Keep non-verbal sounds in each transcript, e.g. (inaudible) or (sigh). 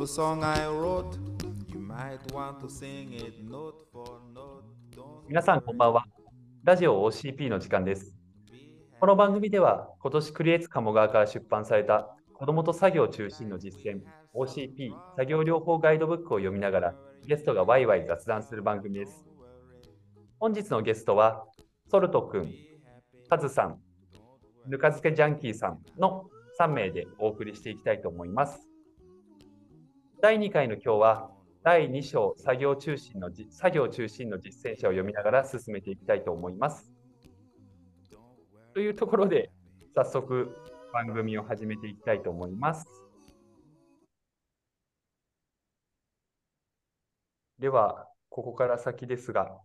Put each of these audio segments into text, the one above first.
Little song I wrote. You might want to sing it note for note. 皆さんこんばんは。ラジオ OCP の時間です。この番組では今年クリエイツ鴨川から出版された子どもと作業中心の実践 OCP 作業療法ガイドブックを読みながらゲストがワイワイ雑談する番組です。本日のゲストはソルトくん、カズさん、ぬか漬けジャンキーさんの3名でお送りしていきたいと思います。第2回の今日は第2章作業中心のじ作業中心の実践者を読みながら進めていきたいと思います。というところで早速番組を始めていきたいと思います。では、ここから先ですが、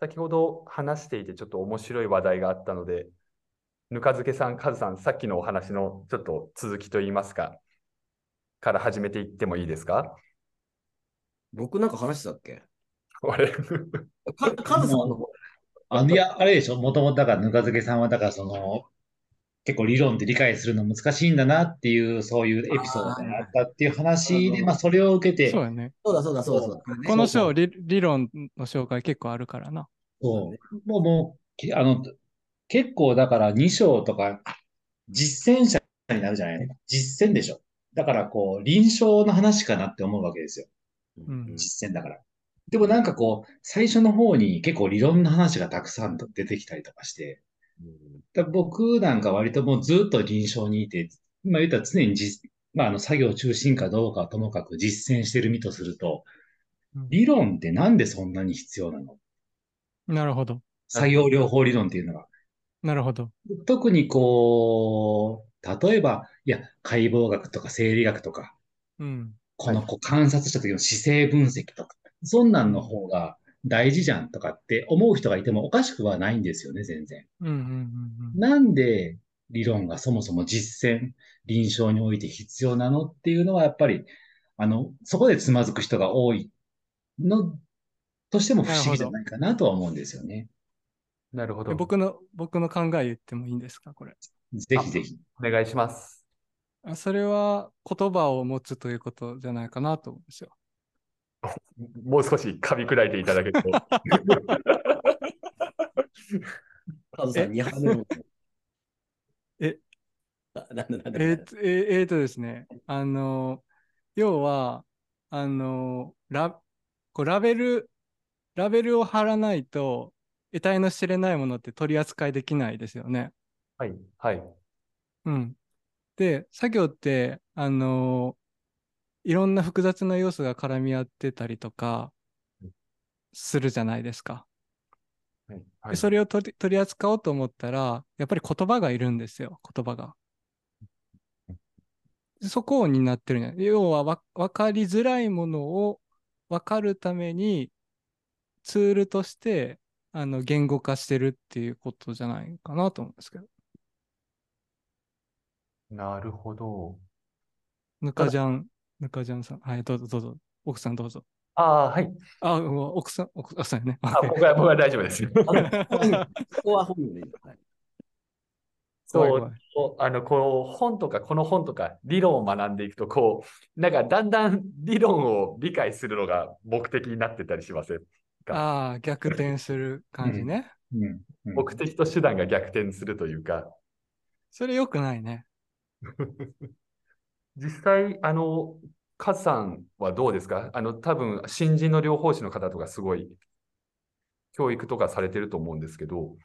先ほど話していてちょっと面白い話題があったので、ぬか漬けさん、カズさん、さっきのお話のちょっと続きといいますか、から始めていってもいいですか？僕なんか話したっけ？俺、か、カズさんの方。あの、いや、あれでしょ、もともとだから、ぬか漬けさんは、だから、その、結構理論って理解するの難しいんだなっていう、そういうエピソードがあったっていう話で、あーまあ、それを受けて、そうやね。そうだそうだそうだそうだ。この章理、理論の紹介結構あるからな。そうもう、もう、けあの、結構だから2章とか、実践者になるじゃない？実践でしょ？だから、こう、臨床の話かなって思うわけですよ。うん実践だから。でもなんかこう、最初の方に結構理論の話がたくさん出てきたりとかして、だから僕なんか割ともうずっと臨床にいて、まあ言ったら常に実、まああの作業中心かどうかはともかく実践してる身とすると、うん理論ってなんでそんなに必要なの？なるほど。作業療法理論っていうのが。なるほど。特にこう、例えば、いや、解剖学とか生理学とか、うん。このこう観察した時の姿勢分析とか、そんなんの方が大事じゃんとかって思う人がいてもおかしくはないんですよね、全然。うんうんうんなんで理論がそもそも実践、臨床において必要なのっていうのはやっぱり、あの、そこでつまずく人が多いのとしても不思議じゃないかなとは思うんですよね。うん。なるほど。僕の、僕の考え言ってもいいんですか、これ。ぜひぜひ。お願いします。あそれは言葉を持つということじゃないかなと思うんですよ。(laughs) もう少し噛み砕いていただけると。カズさん2杯目の。え？(laughs) あなんだなんだえーっと、とですね。あの、要は、あの、ラ、こうラベル、ラベルを貼らないと、得体の知れないものって取り扱いできないですよね。はい、はい。うん。で、作業って、あのいろんな複雑な要素が絡み合ってたりとかうんするじゃないですか。はい、はで、い。それを取り扱おうと思ったら、やっぱり言葉がいるんですよ、言葉が。でそこを担ってるんや。要はわ、分かりづらいものを分かるために、ツールとして、あの、言語化してるっていうことじゃないかなと思うんですけど。なるほど。ぬかじゃん、ぬかじゃんさん。はい、どうぞどうぞ。奥さんどうぞ。ああ、はい。あ、うわ奥さん、奥さんやね。あ僕は僕は大丈夫です。(laughs) ここは本名でいいのはいそうあの、こう、本とか、この本とか、理論を学んでいくと、こう、なんか、だんだん理論を理解するのが目的になってたりしませんか？ああ、逆転する感じね。うんうん目的と手段が逆転するというか、それ良くないね。(laughs) 実際、あの、カズさんはどうですか？あの、多分、新人の療法士の方とかすごい、教育とかされてると思うんですけど、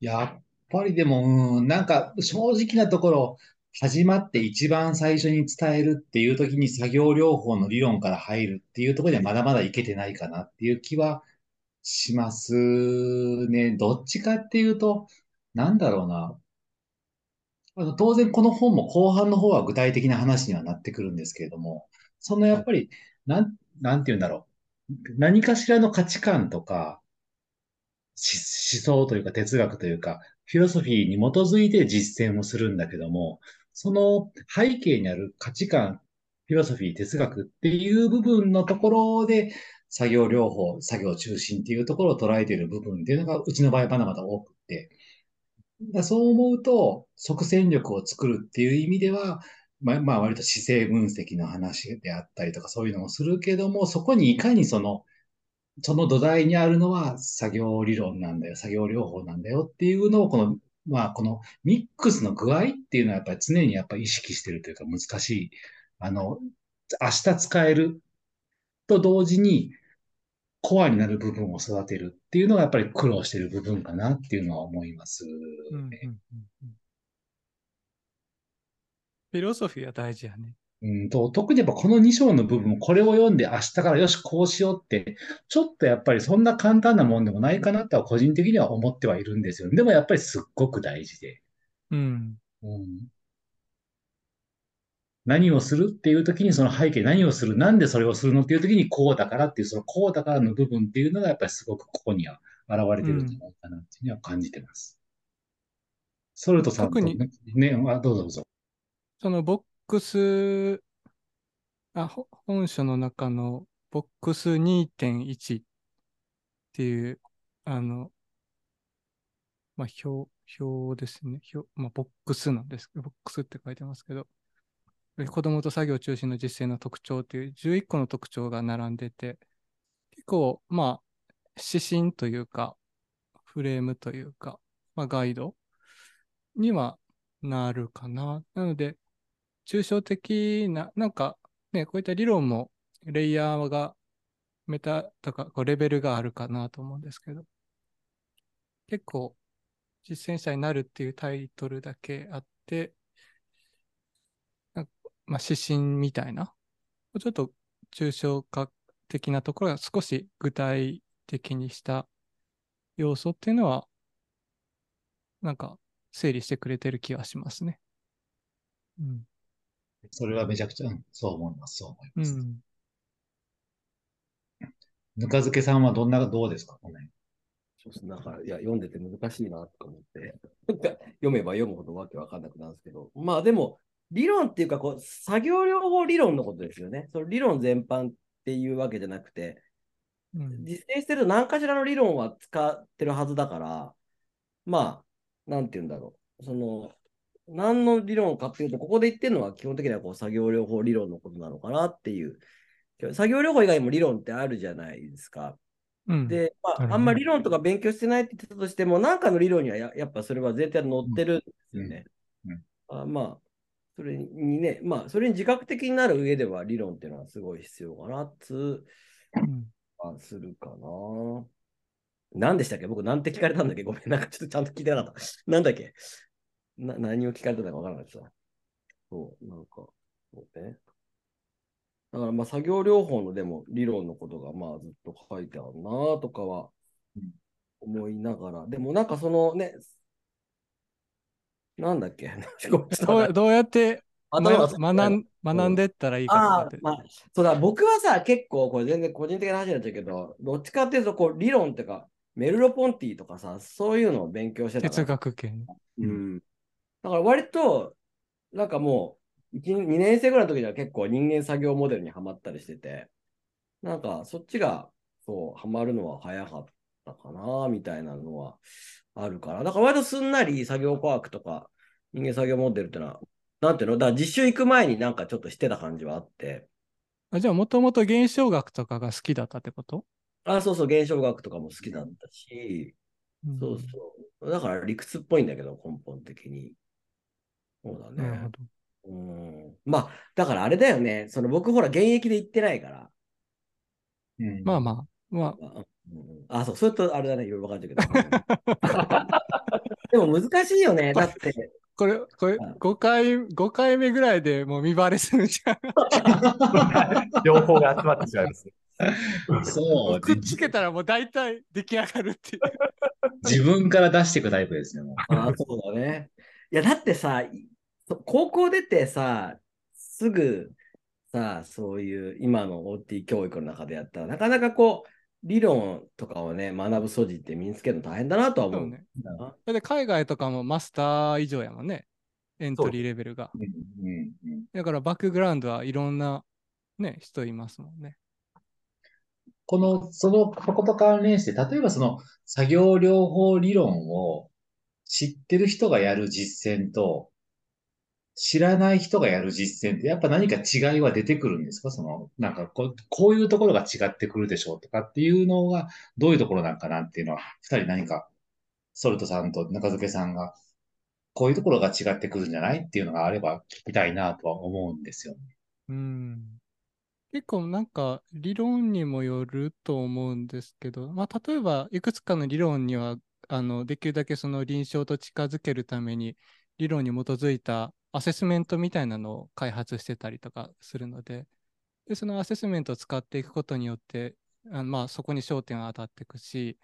やっぱりでも、うん、なんか正直なところ、始まって一番最初に伝えるっていう時に作業療法の理論から入るっていうところでまだまだいけてないかなっていう気はしますね。どっちかっていうと、なんだろうな。当然この本も後半の方は具体的な話にはなってくるんですけれども、そのやっぱり、なん、なんて言うんだろう。何かしらの価値観とか、し思想というか哲学というか、フィロソフィーに基づいて実践をするんだけども、その背景にある価値観、フィロソフィー、哲学っていう部分のところで、作業療法、作業中心っていうところを捉えている部分っていうのが、うちの場合はまだまだ多くって。だそう思うと、即戦力を作るっていう意味では、まあ、まあ割と姿勢分析の話であったりとかそういうのもするけども、そこにいかにその、その土台にあるのは作業理論なんだよ、作業療法なんだよっていうのを、この、まあこのミックスの具合っていうのはやっぱり常にやっぱり意識してるというか難しい。あの、明日使えると同時に、コアになる部分を育てるっていうのがやっぱり苦労してる部分かなっていうのは思いますうんうんね。うんうんフィロソフィーは大事やね。うんと、特にやっぱこの2章の部分、これを読んで明日からよし、こうしようって、ちょっとやっぱりそんな簡単なもんでもないかなとは個人的には思ってはいるんですよ。でもやっぱりすっごく大事で。うん。うん何をするっていう時にその背景何をする、なんでそれをするのっていう時にこうだからっていうそのこうだからの部分っていうのがやっぱりすごくここには現れてるんじゃないかなっていうのは感じてます。ソルトさんと特にね、ね、あどうぞどうぞ。そのボックス、あ、ほ本書の中のボックス2.1っていう、あの、まあ、表、表ですね。表、まあ、ボックスなんですけど、ボックスって書いてますけど、で子供と作業中心の実践の特徴っていう11個の特徴が並んでて、結構、まあ、指針というか、フレームというか、まあ、ガイドにはなるかな。なので、抽象的な、なんかね、こういった理論もレイヤーがメタとかこうレベルがあるかなと思うんですけど、結構実践者になるっていうタイトルだけあって、まあ、指針みたいな、ちょっと抽象化的なところが少し具体的にした要素っていうのは、なんか整理してくれてる気がしますね。うん。それはめちゃくちゃ、うんそう思います、そう思いうます。ん。ぬか漬けさんはどんな、どうですか？この辺そうですなんか、いや、読んでて難しいなとか思って、読めば読むほどわけわかんなくなるんですけど、まあでも、理論っていうか、こう、作業療法理論のことですよね。その理論全般っていうわけじゃなくて、うん。実践してると何かしらの理論は使ってるはずだから、まあ、なんて言うんだろう。その、何の理論かっていうと、ここで言ってるのは基本的にはこう作業療法理論のことなのかなっていう。作業療法以外にも理論ってあるじゃないですか。うん、で、まあ、あんまり理論とか勉強してないって言ってたとしても、なんかの理論にはややっぱそれは絶対載ってるんですよね。うんうんあまあ、それにね、まあ、それに自覚的になる上では理論っていうのはすごい必要かなっつううんあするかな。何でしたっけ？僕、なんて聞かれたんだっけ？ごめん、なんかちょっとちゃんと聞いてなかった。なんだっけ？な何を聞かれたのかわからなかった。そう、なんか、そうね。だから、まあ、作業療法のでも理論のことが、まあ、ずっと書いてあるなとかはうん思いながら、でもなんかそのね、なんだっけ？(laughs) どうどうやって学学ん学んでったらいいかとかって、。ああまあ、そうだ、僕はさ、結構、これ全然個人的な話になっちゃうけど、どっちかっていうと、こう、理論っていうか、メルロポンティとかさ、そういうのを勉強してた。哲学系ね。うん。だから割と、なんかもう、1 2年生ぐらいの時には結構人間作業モデルにはまったりしてて、なんかそっちが、そう、ハマるのは早かったかな、みたいなのはあるから。だから割とすんなり作業パークとか、人間作業モデルってのは、なんていうの？だから実習行く前になんかちょっとしてた感じはあって、あじゃあ、もともと現象学とかが好きだったってこと、あ、そうそう、現象学とかも好きだったし、うんそうそう。だから理屈っぽいんだけど、根本的に。そうだねなるほ。ど。うん。まあ、だからあれだよね。その僕ほら現役で行ってないから。うんまあまあ、まあ、あ、うんあそう、それとあれだね、いろいろ分かっちゃうけど。(laughs) でも難しいよね。だって、これ、これはい、5回、5回目ぐらいでもう見バレするじゃん。(laughs) 情報が集まってしまいますね。そう、くっつけたらもう大体出来上がるっていう。自分から出していくタイプですね、もう。あそうだね。いや、だってさ、高校出てさ、すぐさ、そういう今の OT 教育の中でやったら、なかなかこう、理論とかをね、学ぶ素地って身につけるの大変だなとは思う。そうね。だって海外とかもマスター以上やもんね。エントリーレベルが。うんうんうんだからバックグラウンドはいろんなね、人いますもんね。この、その、ここと関連して、例えばその作業療法理論を知ってる人がやる実践と、知らない人がやる実践って、やっぱ何か違いは出てくるんですか？その、なんかこう、こういうところが違ってくるでしょうとかっていうのが、どういうところなんかなっていうのは、二人何か、ソルトさんと中付さんが、こういうところが違ってくるんじゃないっていうのがあれば聞きたいなとは思うんですよ。うん。結構なんか理論にもよると思うんですけど、まあ、例えばいくつかの理論にはあのできるだけその臨床と近づけるために理論に基づいたアセスメントみたいなのを開発してたりとかするので、でそのアセスメントを使っていくことによって、あのまあ、そこに焦点が当たっていくし、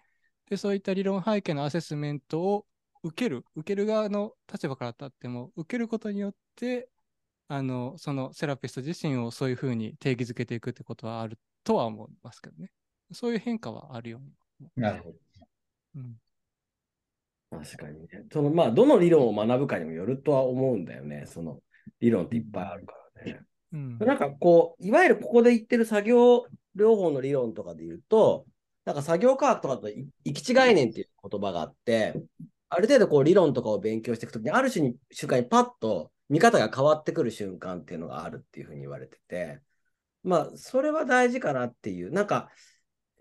でそういった理論背景のアセスメントを受ける、受ける側の立場から立っても、受けることによって、あの、そのセラピスト自身をそういうふうに定義づけていくってことはあるとは思いますけどね。そういう変化はあるように。なるほど。うん。確かにね。そのまあ、どの理論を学ぶかにもよるとは思うんだよね。その理論っていっぱいあるからね。うん。なんかこう、いわゆるここで言ってる作業療法の理論とかで言うと、なんか作業科学とかとい行き違概念っていう言葉があって、ある程度こう理論とかを勉強していくときに、ある種に瞬間にパッと見方が変わってくる瞬間っていうのがあるっていうふうに言われてて、まあ、それは大事かなっていう、なんか、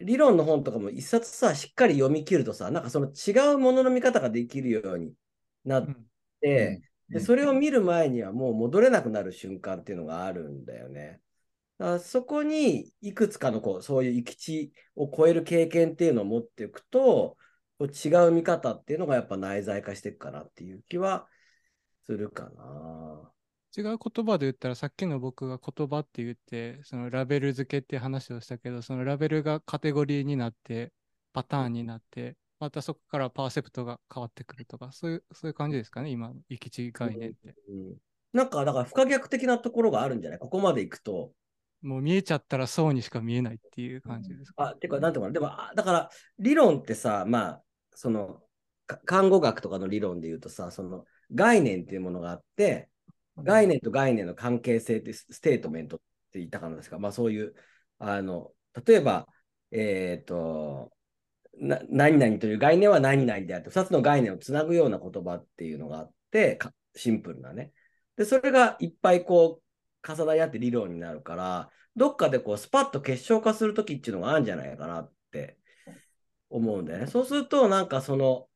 理論の本とかも一冊さ、しっかり読み切るとさ、なんかその違うものの見方ができるようになっうんて、うんで、それを見る前にはもう戻れなくなる瞬間っていうのがあるんだよね。だからそこにいくつかのこうそういう行き地を超える経験っていうのを持っていくと、こう違う見方っていうのがやっぱ内在化していくかなっていう気はするかな。違う言葉で言ったら、さっきの僕が言葉って言って、そのラベル付けっていう話をしたけど、そのラベルがカテゴリーになって、パターンになって、またそこからパーセプトが変わってくるとか、そういう、そういう感じですかね、今の行き地概念って。うん、なんかだから不可逆的なところがあるんじゃない？ここまで行くと。もう見えちゃったらそうにしか見えないっていう感じですか？あ、てか、なんていうの？かな。でも、あだから、理論ってさ、まあ、その、か看護学とかの理論で言うとさ、その、概念っていうものがあって、概念と概念の関係性ってステートメントって言ったかなんですか、まあそういう、あの、例えば、えっ、と、何々という概念は何々であって、2つの概念をつなぐような言葉っていうのがあって、シンプルなね。で、それがいっぱいこう、重なり合って理論になるから、どっかでこう、スパッと結晶化するときっていうのがあるんじゃないかなって思うんだよね。そうすると、なんかその、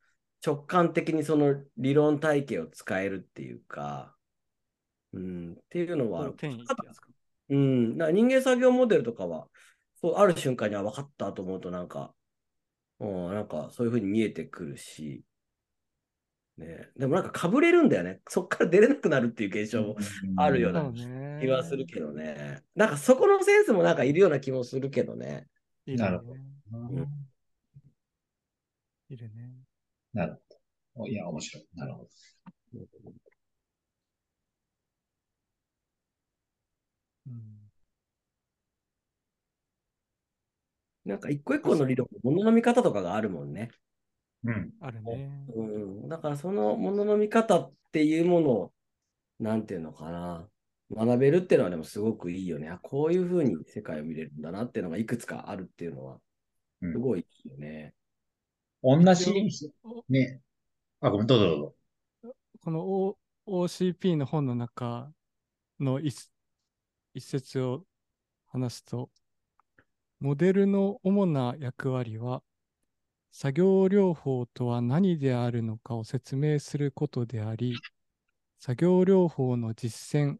直感的にその理論体系を使えるっていうか、うん、っていうのは。うん、だから人間作業モデルとかは、そう、ある瞬間には分かったと思うと、なんか、うん、なんかそういうふうに見えてくるし、ね、でもなんかかぶれるんだよね。そっから出れなくなるっていう現象もあるような。気はするけどね。なんかそこのセンスもなんかいるような気もするけどね。いるねなるほ。うんいるね。なるほど。いや、面白い。なるほど。なんか一個一個の理論、ものの見方とかがあるもんね。うん。あるね。うん、だからそのものの見方っていうものを、なんていうのかな、学べるっていうのはでもすごくいいよね。あこういうふうに世界を見れるんだなっていうのがいくつかあるっていうのは、うんすごいいいよね。同じ、ね。あ、ごめん、どうぞどうぞ。この O- OCP の本の中の一一節を話すと、モデルの主な役割は、作業療法とは何であるのかを説明することであり、作業療法の実践、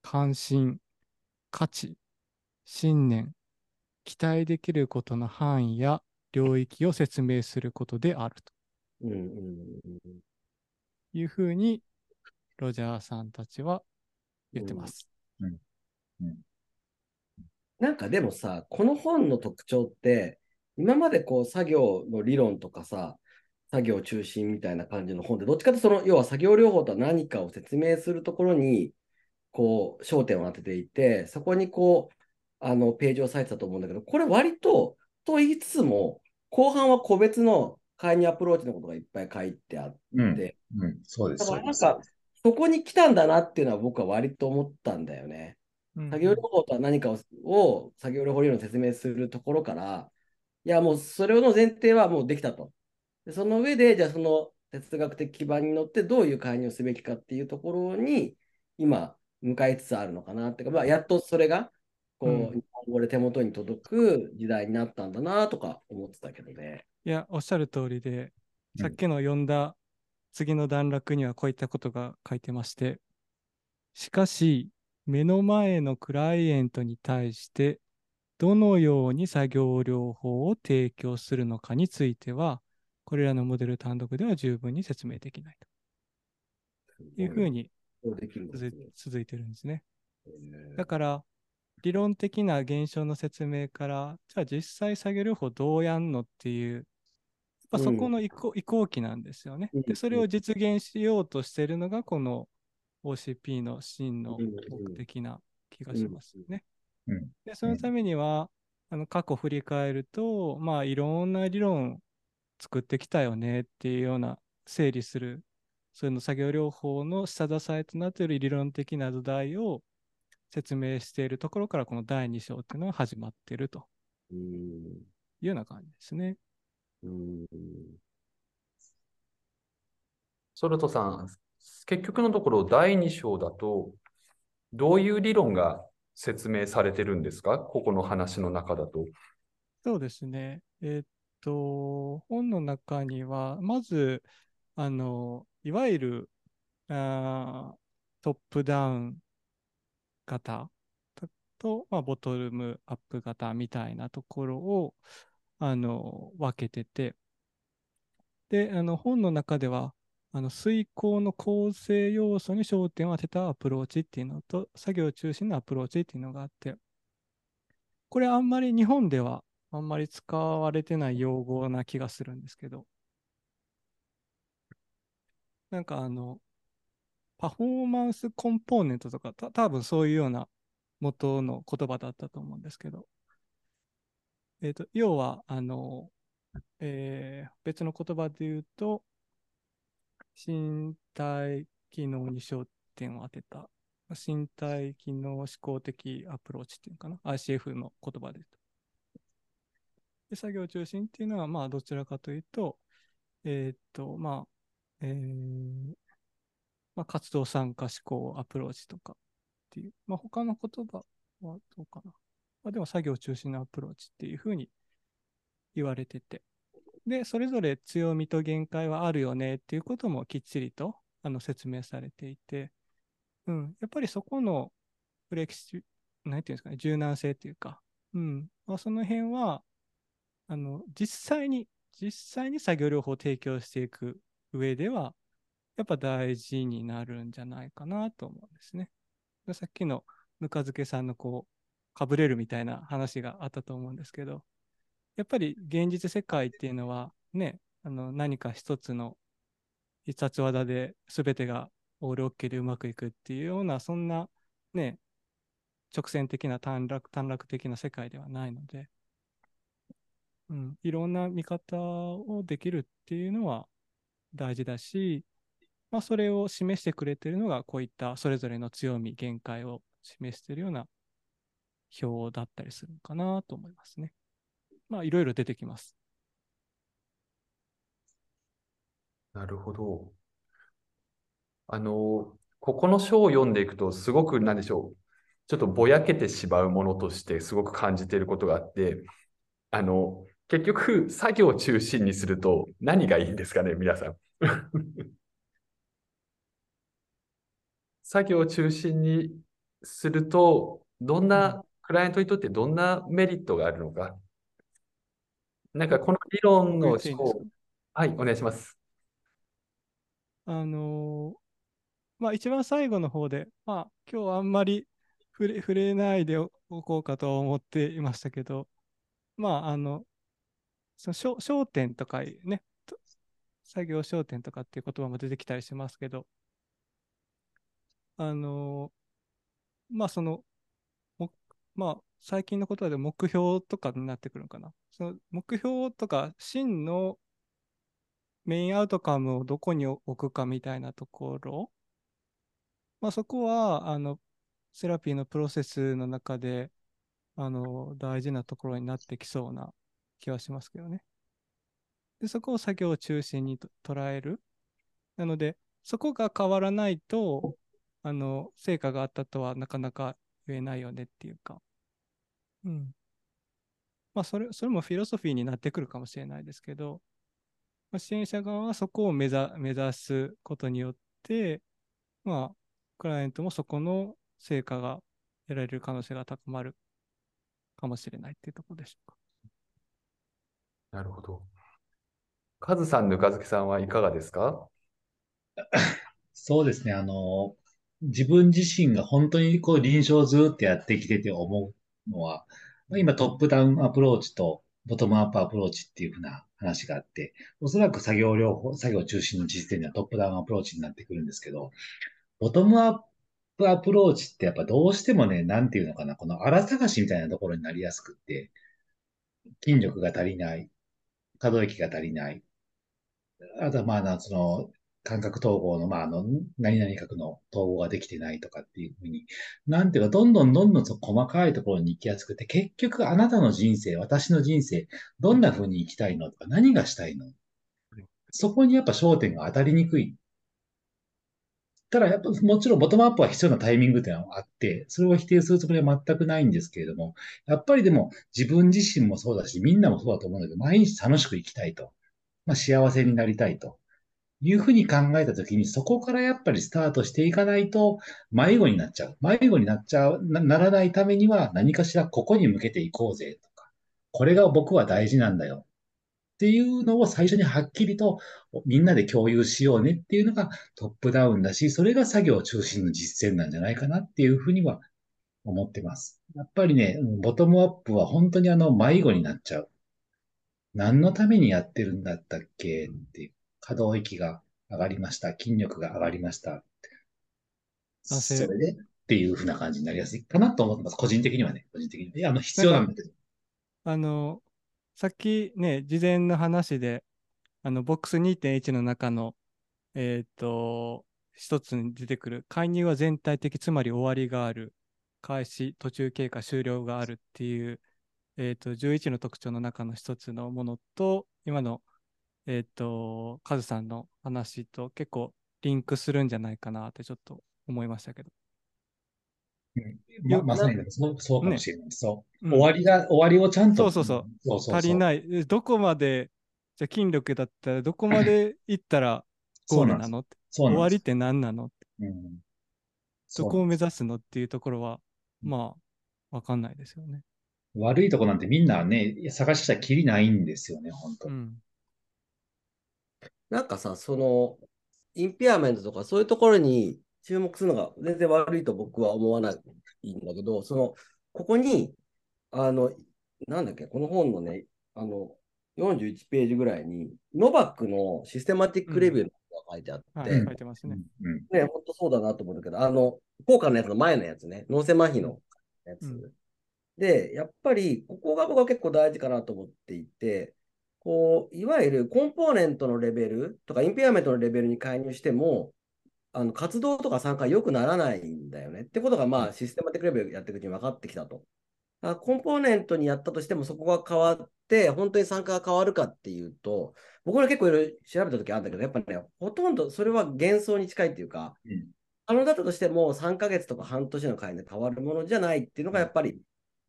関心、価値、信念、期待できることの範囲や領域を説明することであると。うんうんうんいうふうに、ロジャーさんたちは言ってます。なんかでもさ、この本の特徴って、今までこう作業の理論とかさ、作業中心みたいな感じの本で、どっちかというとその、要は作業療法とは何かを説明するところに、こう、焦点を当てていて、そこにこう、あの、ページを割いてたと思うんだけど、これ割と、と言いつつも、後半は個別の会にアプローチのことがいっぱい書いてあって、うん。うん。そうです。だからなんか、そこに来たんだなっていうのは僕は割と思ったんだよね。うん作業療法とは何かをを作業療法理論を説明するところから、いや、もうそれの前提はもうできたと。でその上で、じゃあその哲学的基盤に乗ってどういう介入をすべきかっていうところに今向かいつつあるのかなっていうか、まあ、やっとそれがこう、うん手元に届く時代になったんだなとか思ってたけどね。いや、おっしゃる通りで、うんさっきの読んだ次の段落にはこういったことが書いてまして、しかし、目の前のクライエントに対して、どのように作業療法を提供するのかについては、これらのモデル単独では十分に説明できないと。いうふうに続いてるんですね。だから、理論的な現象の説明から、じゃあ実際作業療法どうやんのっていう、やっぱそこの移行,、移行期なんですよね。うん。で、それを実現しようとしているのが、この OCP の真のうん目的な気がしますね。うんで、そのためには、あの過去振り返ると、まあ、いろんな理論作ってきたよねっていうような整理する、その作業療法の下支えとなっている理論的な土台を説明しているところから、この第2章っていうのが始まっていると。うん。いうような感じですね。うん。ソルトさん、結局のところ第2章だと、どういう理論が説明されてるんですか？ここの話の中だと。そうですね。えーっと、本の中には、まず、あの、いわゆるあトップダウン型と、まあ、ボトルムアップ型みたいなところをあの分けてて、で、あの本の中では、あの遂行の構成要素に焦点を当てたアプローチっていうのと、作業中心のアプローチっていうのがあって、これあんまり日本ではあんまり使われてない用語な気がするんですけど、なんかあの、パフォーマンスコンポーネントとか、た多分そういうような元の言葉だったと思うんですけど、えっ、と、要は、あの、えー別の言葉で言うと、身体機能に焦点を当てた、身体機能志向的アプローチっていうのかな、ICF の言葉で言う。で、作業中心っていうのは、まあ、どちらかというと、えーっと、まあ、えーまあ、活動参加志向アプローチとかっていう、まあ、他の言葉はどうかな？まあ、でも作業中心のアプローチっていうふうに言われてて、で、それぞれ強みと限界はあるよねっていうこともきっちりとあの説明されていて、うん、やっぱりそこのフレキシ、なんていうんですかね、柔軟性っていうか、うん、まあ、その辺は、あの、実際に、実際に作業療法を提供していく上では、やっぱ大事になるんじゃないかなと思うんですね。さっきのぬか漬けさんのこう、かぶれるみたいな話があったと思うんですけど、やっぱり現実世界っていうのはね、あの何か一つの必殺技で全てがオールオッケーでうまくいくっていうような、そんなね、直線的な短絡短絡的な世界ではないので、うん、いろんな見方をできるっていうのは大事だし、まあ、それを示してくれてるのが、こういったそれぞれの強み、限界を示してるような表だったりするのかなと思いますね。まあ、いろいろ出てきます。なるほど。あの、ここの章を読んでいくと、すごく、なんでしょう。ちょっとぼやけてしまうものとして、すごく感じていることがあって、あの、結局、作業を中心にすると何がいいんですかね、皆さん。作業を中心にすると、どんな、クライアントにとってどんなメリットがあるのか。なんかこの理論の言っていいんですか？章、はい、お願いします。あのーまあ一番最後の方で、まあ今日はあんまり触れ触れないでおこうかと思っていましたけど、まああの、その焦焦点とかね、と作業焦点とかっていう言葉も出てきたりしますけど、あのーまあその、もまあ最近のことで目標とかになってくるのかな？その目標とか真のメインアウトカムをどこに置くかみたいなところ、まあ、そこは、あの、セラピーのプロセスの中で、あの、大事なところになってきそうな気はしますけどね。で、そこを作業を中心に捉える。なので、そこが変わらないと、あの、成果があったとはなかなか言えないよねっていうか。うん。まあ、それ、それもフィロソフィーになってくるかもしれないですけど、まあ、支援者側はそこを目指目指すことによって、まあ、クライアントもそこの成果が得られる可能性が高まるかもしれないっていうところでしょうか。なるほど。カズさん、ぬかずきさんはいかがですか？(laughs) そうですね。あの、自分自身が本当にこう臨床をずっとやってきてて思うのは、今トップダウンアプローチとボトムアップアプローチっていうふうな話があって、おそらく作業療法、作業中心の実践ではトップダウンアプローチになってくるんですけど、ボトムアップアプローチってやっぱどうしてもね、なんていうのかな、この粗探しみたいなところになりやすくって、筋力が足りない、可動域が足りない、あとはまあな、その、感覚統合の、まあ、あの、何々角の統合ができてないとかっていうふうに、なんていうか、どんどんどんどんそ細かいところに行きやすくて、結局あなたの人生、私の人生、どんなふうに生きたいのとか、何がしたいのそこにやっぱ焦点が当たりにくい。ただ、やっぱ、もちろんボトムアップは必要なタイミングっていうのはあって、それを否定するつもりは全くないんですけれども、やっぱりでも自分自身もそうだし、みんなもそうだと思うんだけど、毎日楽しく生きたいと。まあ、幸せになりたいと。いうふうに考えたときに、そこからやっぱりスタートしていかないと、迷子になっちゃう。迷子になっちゃう、なならないためには、何かしらここに向けていこうぜとか、これが僕は大事なんだよ。っていうのを最初にはっきりとみんなで共有しようねっていうのがトップダウンだし、それが作業中心の実践なんじゃないかなっていうふうには思ってます。やっぱりね、ボトムアップは本当にあの迷子になっちゃう。何のためにやってるんだったっけっていう。可動域が上がりました。筋力が上がりました。それでっていうふうな感じになりやすいかなと思ってます。個人的にはね。個人的には。いや、あの、必要なんだけど。あの、さっきね、事前の話で、あの、ボックス2.1の中の、えっ、と、一つに出てくる、介入は全体的、つまり終わりがある、開始、途中経過、終了があるっていう、えっ、と、11の特徴の中の一つのものと、今の、えっ、と、カズさんの話と結構リンクするんじゃないかなってちょっと思いましたけど。ままさにそうそうかもしれない。そう。うん終わりが、終わりをちゃんと。そうそうそうそう足りない。えどこまで、じゃあ筋力だったらどこまで行ったら (laughs) ゴールなの。終わりって何なのうん。そこを目指すのっていうところは、まあ、わかんないですよね。悪いとこなんてみんなね、探したらきりないんですよね、本当。うん。なんかさ、その、インピアメントとかそういうところに注目するのが全然悪いと僕は思わないんだけど、その、ここに、あの、なんだっけ、この本のね、あの、41ページぐらいに、ノバックのシステマティックレビューのが書いてあって、はい、うん書いてますね。うん。ね、本当そうだなと思うんだけど、あの、効果のやつの前のやつね、脳性麻痺のやつ。うんで、やっぱり、ここが僕は結構大事かなと思っていて、こう、いわゆるコンポーネントのレベルとか、インピアメントのレベルに介入しても、あの活動とか参加良くならないんだよね。ってことが、まあ、システマティックレベルやっていくうちに分かってきたと。コンポーネントにやったとしても、そこが変わって、本当に参加が変わるかっていうと、僕ら結構いろいろ調べた時あるんだけど、やっぱね、ほとんどそれは幻想に近いっていうか、うん可能だったとしても3ヶ月とか半年の会で変わるものじゃないっていうのがやっぱり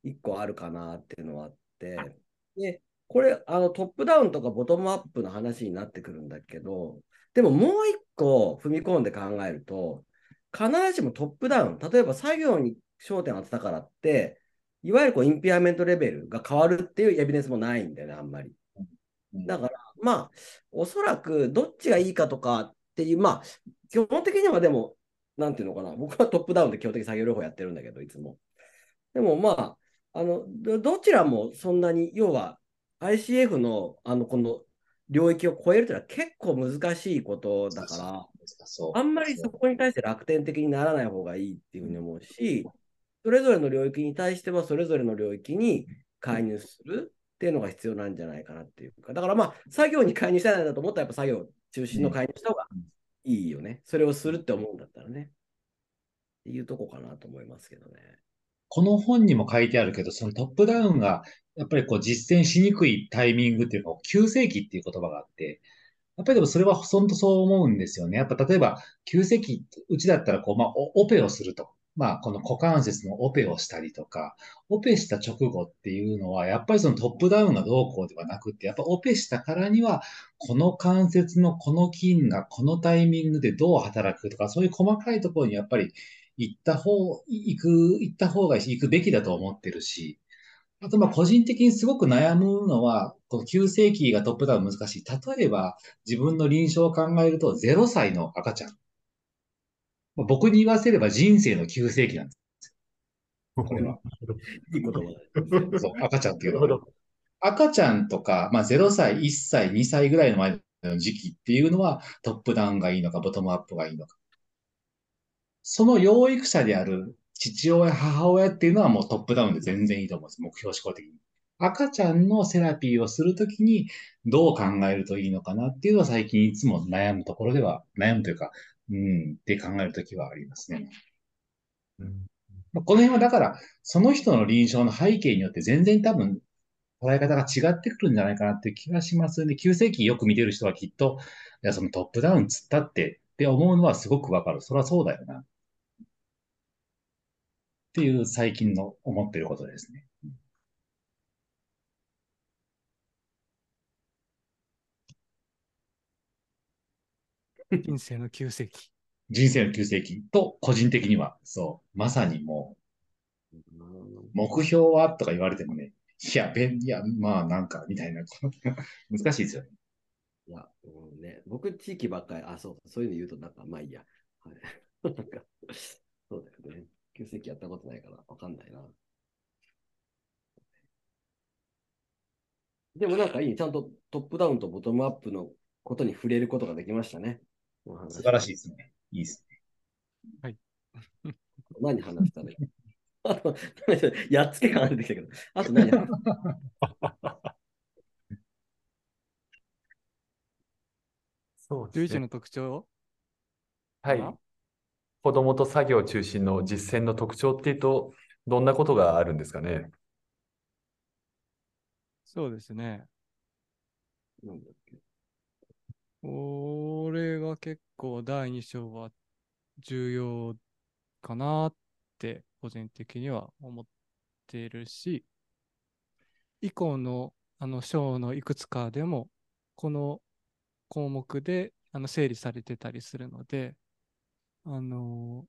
一個あるかなっていうのはあって、で、これ、あのトップダウンとかボトムアップの話になってくるんだけど、でももう一個踏み込んで考えると、必ずしもトップダウン、例えば作業に焦点を当てたからって、いわゆるこうインピアメントレベルが変わるっていうエビデンスもないんだよね、あんまり。だから、まあ、おそらくどっちがいいかとかっていう、まあ、基本的にはでも、なんていうのかな、僕はトップダウンで基本的に作業療法やってるんだけど、いつも。でもまあ、あのどどちらもそんなに、要は ICF のあのこの領域を超えるというのは結構難しいことだから。あんまりそこに対して楽天的にならない方がいいっていうふうに思うし、それぞれの領域に対してはそれぞれの領域に介入するっていうのが必要なんじゃないかなっていうか、だからまあ、作業に介入したいんだと思ったらやっぱ作業中心の介入した方がいいよね。それをするって思うんだったらね。っていうとこかなと思いますけどね。この本にも書いてあるけど、そのトップダウンが、やっぱりこう実践しにくいタイミングっていうのが、急性期っていう言葉があって、やっぱりでもそれは本当そう思うんですよね。やっぱ例えば、急席、うちだったらこう、まあ、オペをすると。まあ、この股関節のオペをしたりとか、オペした直後っていうのは、やっぱりそのトップダウンがどうこうではなくて、やっぱオペしたからには、この関節のこの筋がこのタイミングでどう働くとか、そういう細かいところにやっぱり行った方、行く、行った方が、行くべきだと思ってるし、あと、まあ、個人的にすごく悩むのは、この急性期がトップダウン難しい。例えば、自分の臨床を考えると、0歳の赤ちゃん。まあ僕に言わせれば人生の急性期なんですよ。これは。(laughs) いい言葉だ。そう、赤ちゃんっていうのは。赤ちゃんとか、まあ、0歳、1歳、2歳ぐらいの前の時期っていうのは、トップダウンがいいのか、ボトムアップがいいのか。その養育者である父親、母親っていうのはもうトップダウンで全然いいと思うんです。目標思考的に。赤ちゃんのセラピーをするときにどう考えるといいのかなっていうのは最近いつも悩むところでは、悩むというか、うん、って考えるときはありますね。うんまあこの辺はだから、その人の臨床の背景によって全然多分捉え方が違ってくるんじゃないかなっていう気がしますね。急性期よく見てる人はきっと、いや、そのトップダウンつったってって思うのはすごくわかる。そりゃそうだよな。っていう最近の思ってることですね。人生の急世紀。人生の急性期と個人的には、そう、まさにもう、目標はとか言われてもね、いや、べん、いや、まあなんか、みたいな、難しいですよね。いや、うんね、僕、地域ばっかり、あ、そう、そういうの言うと、なんか、まあいいや。はい、(laughs) なんか、そうだよね。急性期やったことないから、わかんないな。でもなんかいい、ちゃんとトップダウンとボトムアップのことに触れることができましたね。素晴らしいですね。いいですね。(laughs) 何話したらいい？(laughs) あと、やっつけ感が出てきたけど、あと何話した？(laughs) そうですね。11の特徴はい。子供と作業中心の実践の特徴っていうと、どんなことがあるんですかね？そうですね。なんだっけこれが結構第2章は重要かなって個人的には思っているし、以降のあの章のいくつかでもこの項目であの整理されてたりするので、あの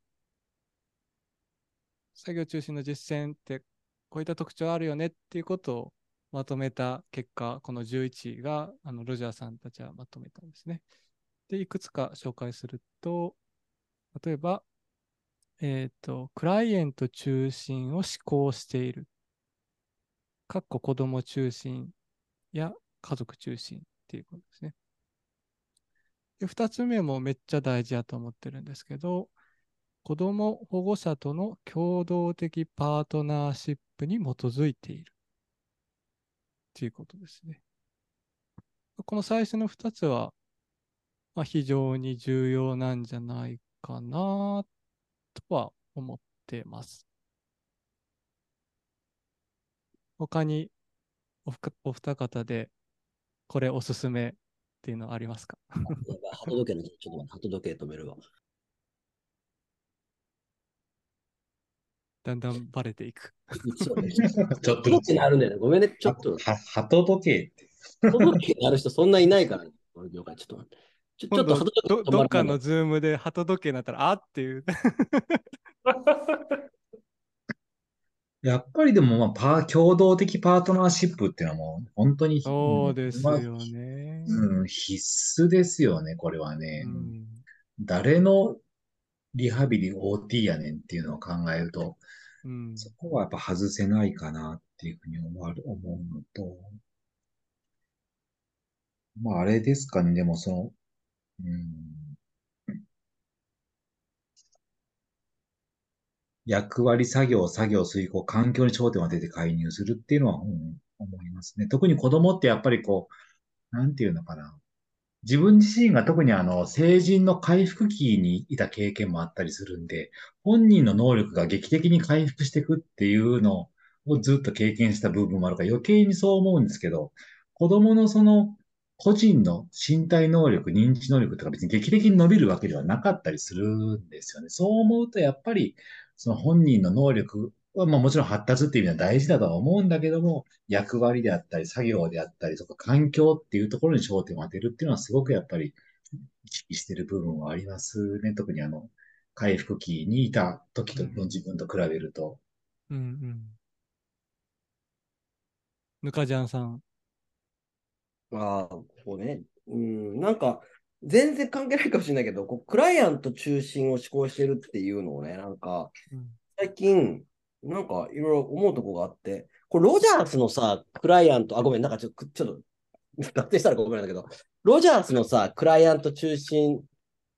作業中心の実践ってこういった特徴あるよねっていうことをまとめた結果、この11があのロジャーさんたちはまとめたんですね。で、いくつか紹介すると、例えば、えっ、と、クライエント中心を思考している。かっこ子供中心や家族中心っていうことですね。二つ目もめっちゃ大事だと思ってるんですけど、子供保護者との共同的パートナーシップに基づいている。っていうことですね。この最初の2つは、まあ、非常に重要なんじゃないかなとは思ってます。他におふかお二方でこれおすすめっていうのはありますか？やばい、鳩時計の、ちょっと待って、鳩時計止めるわ。だんだんバレていく。(laughs) ちょっとずつ鳩時計。なるんだよね。ごめんね、ちょっと。は、鳩時計って。鳩時計なる人そんないないから、ね、この業界ちょっと待って。ちょちょっと鳩時計どどっかのズームで鳩時計になったら、あっていう。(laughs) やっぱりでも、まあ、パー、共同的パートナーシップっていうのはもう、本当に、そうですまあよね。うん、必須ですよね、これはね。うん誰のリハビリ OT やねんっていうのを考えると、うんそこはやっぱ外せないかなっていうふうに思うのと、まああれですかね、でもその、うん、役割作業、作業遂行、環境に焦点を当てて介入するっていうのは、うん思いますね。特に子供ってやっぱりこう、なんていうのかな。自分自身が特にあの、成人の回復期にいた経験もあったりするんで、本人の能力が劇的に回復していくっていうのをずっと経験した部分もあるから余計にそう思うんですけど、子供のその個人の身体能力、認知能力とか別に劇的に伸びるわけではなかったりするんですよね。そう思うと、やっぱり、その本人の能力は、まあもちろん発達っていう意味では大事だとは思うんだけども、役割であったり、作業であったりとか、環境っていうところに焦点を当てるっていうのはすごくやっぱり意識してる部分はありますね。特にあの、回復期にいた時との自分と比べると。うんうん。ぬかじゃんさん。ああ、そうね。うん、なんか、全然関係ないかもしれないけど、こうクライアント中心を思考してるっていうのをね、なんか、うん最近、なんかいろいろ思うとこがあって、これロジャースのさ、クライアント、あ、ごめん、なんかちょっと、ちょっと、合定したらごめんなんだけど、ロジャースのさ、クライアント中心